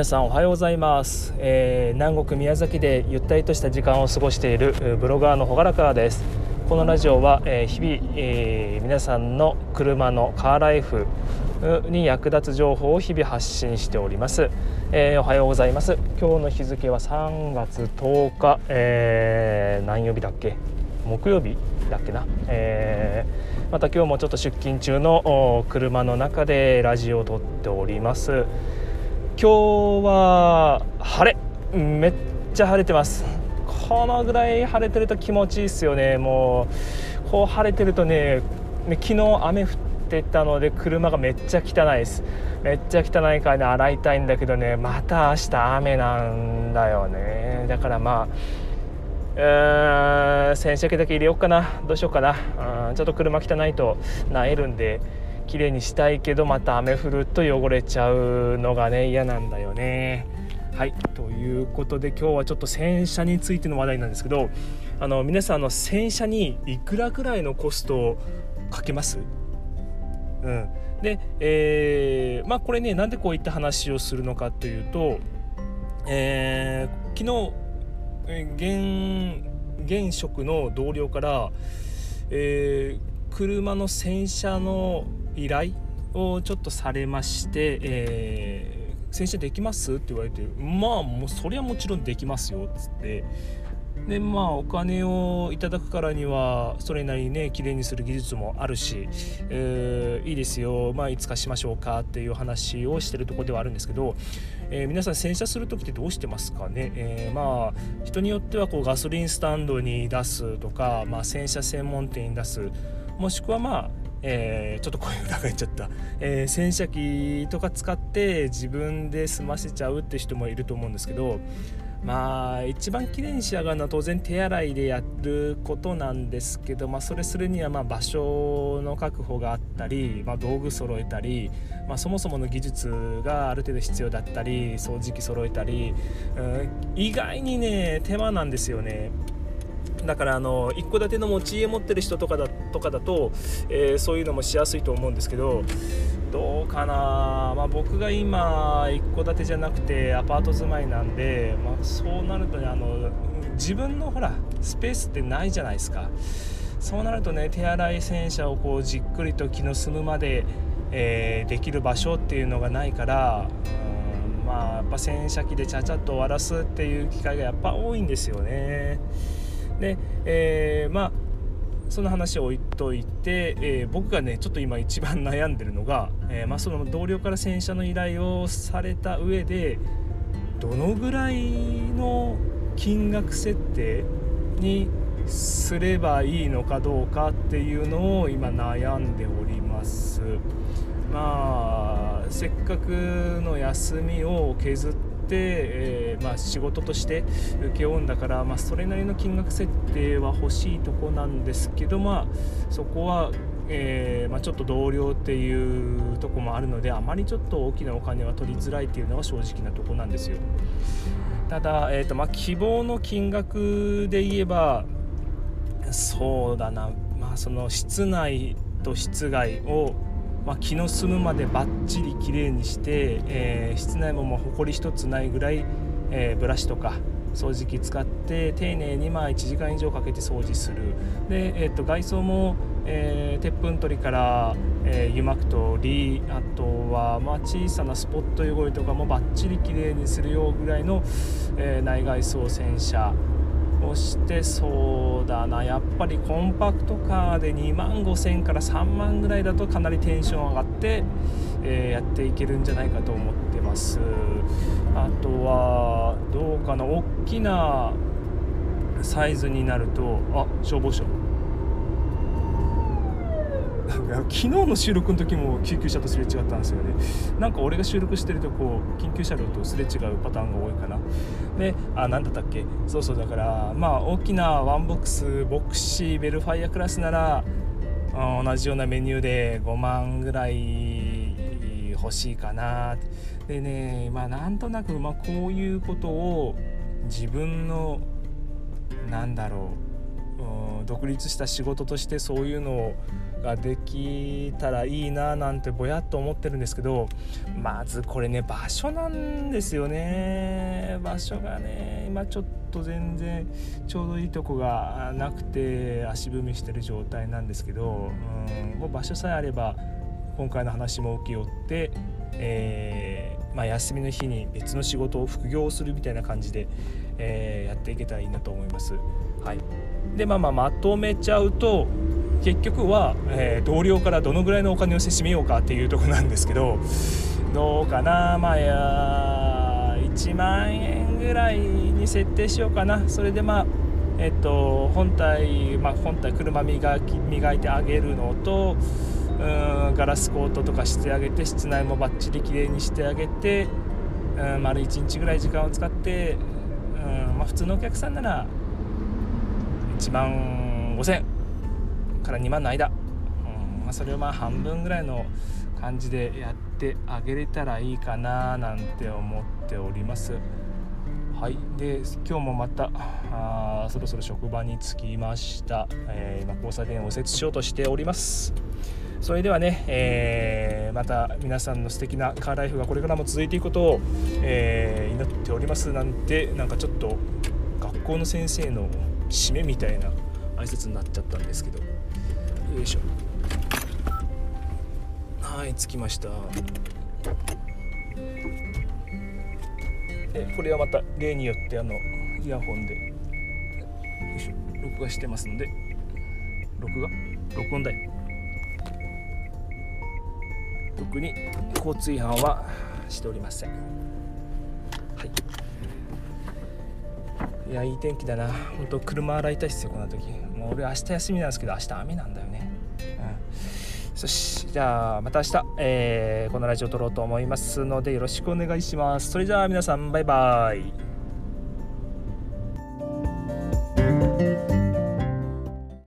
皆さんおはようございます、えー、南国宮崎でゆったりとした時間を過ごしているブロガーの朗らかです。このラジオは、えー、日々、えー、皆さんの車のカーライフに役立つ情報を日々発信しております、えー、おはようございます。今日の日付は3月10日、えー、何曜日だっけ？木曜日だっけな、えー、また今日もちょっと出勤中の車の中でラジオを撮っております。今日は晴れ。めっちゃ晴れてます。このぐらい晴れてると気持ちいいですよね。もうこう晴れてるとね昨日雨降ってたので車がめっちゃ汚いです。めっちゃ汚いからね洗いたいんだけどねまた明日雨なんだよね。だからまあ洗車機だけ入れようかな。どうしようかな。うんちょっと車汚いとなえるんで。綺麗にしたいけどまた雨降ると汚れちゃうのがね嫌なんだよね。はいということで今日はちょっと洗車についての話題なんですけどあの皆さんの洗車にいくらぐらいのコストをかけます？うん、で、えー、まあこれねなんでこういった話をするのかというと、えー、昨日現現職の同僚から、えー、車の洗車の依頼をちょっとされまして、えー、洗車できます？って言われてまあもうそれはもちろんできますよっつって。でまあお金をいただくからにはそれなりにね綺麗にする技術もあるし、えー、いいですよ。まあいつかしましょうかっていう話をしてるとこではあるんですけど、えー、皆さん洗車する時ってどうしてますかね、えー、まあ人によってはこうガソリンスタンドに出すとか、まあ、洗車専門店に出す。もしくはまあえー、ちょっと声裏返っちゃった、えー、洗車機とか使って自分で済ませちゃうって人もいると思うんですけどまあ一番きれいに仕上がるのは当然手洗いでやることなんですけど、まあ、それするにはま場所の確保があったり、まあ、道具揃えたり、まあ、そもそもの技術がある程度必要だったり掃除機揃えたり、うん、意外にね手間なんですよね。だからあの一戸建ての持ち家持ってる人とかだとかだと、えー、そういうのもしやすいと思うんですけどどうかな、まあ、僕が今一戸建てじゃなくてアパート住まいなんで、まあ、そうなるとねあの自分のほらスペースってないじゃないですかそうなるとね手洗い洗車をこうじっくりと気の済むまで、えー、できる場所っていうのがないからうんまあやっぱ洗車機でちゃちゃっと終わらすっていう機会がやっぱ多いんですよね。で、えー、まあその話を置いといて、えー、僕がねちょっと今一番悩んでるのが、えー、まあ、その同僚から洗車の依頼をされた上でどのぐらいの金額設定にすればいいのかどうかっていうのを今悩んでおります。まあせっかくの休みを削ってえー、まあ、仕事として請け負うんだから、まあ、それなりの金額設定は欲しいとこなんですけど、まあ、そこは、えー、まあ、ちょっと同僚っていうとこもあるのであまりちょっと大きなお金は取りづらいっていうのが正直なとこなんですよ。ただ、えーとまあ、希望の金額で言えばそうだな、まあ、その室内と室外をまあ、気の済むまでバッチリ綺麗にして、えー、室内ももう埃一つないぐらい、えー、ブラシとか掃除機使って丁寧にまあ1時間以上かけて掃除する。で、えー、と外装も、えー、鉄粉取りから、えー、油膜取りあとはまあ小さなスポット汚れとかもバッチリ綺麗にするよぐらいの、えー、内外装洗車。押してそうだな。やっぱりコンパクトカーで2万5000から3万ぐらいだとかなりテンション上がって、えー、やっていけるんじゃないかと思ってます。あとはどうかな。大きなサイズになるとあ消防署昨日の収録の時も救急車とすれ違ったんですよね。なんか俺が収録してるとこう緊急車両とすれ違うパターンが多いかな。であ何だったっけ？そうそうだからまあ大きなワンボックスヴォクシーヴェルファイアクラスなら同じようなメニューで5万ぐらい欲しいかなでねまあなんとなく、まあ、こういうことを自分のなんだろう独立した仕事としてそういうのをができたらいいななんてぼやっと思ってるんですけどまずこれね場所なんですよね場所がね今ちょっと全然ちょうどいいとこがなくて足踏みしてる状態なんですけどうんもう場所さえあれば今回の話も受け負って、えー、まあ、休みの日に別の仕事を副業するみたいな感じで、えー、やっていけたらいいなと思います。はい、でまあまあまとめちゃうと結局は、えー、同僚からどのぐらいのお金をせしめようかっていうとこなんですけどどうかな？まあや1万円ぐらいに設定しようかな。それでまあえっと本体、まあ、本体車磨き磨いてあげるのとうんガラスコートとかしてあげて室内もバッチリきれいにしてあげてうん丸1日ぐらい時間を使ってうん、まあ、普通のお客さんなら1万5000円から2万の間、うんまあ、それをまあ半分ぐらいの感じでやってあげれたらいいかななんて思っております。はい、で今日もまたあそろそろ職場に着きました、えー、今交差点を右折しようとしております。それではね、えー、また皆さんの素敵なカーライフがこれからも続いていくことを、えー、祈っております。なんてなんかちょっと学校の先生の締めみたいな挨拶になっちゃったんですけど。よいしょ。はい着きました。でこれはまた例によってあのイヤホンでよいしょ録画してますので録画？録音だよ。特に交通違反はしておりません。はい。いやいい天気だな。本当車洗いたいっすよこんな時。もう俺明日休みなんですけど明日雨なんだよね。そしじゃあまた明日、えー、このラジオ撮ろうと思いますのでよろしくお願いします。それじゃあ皆さんバイバイ。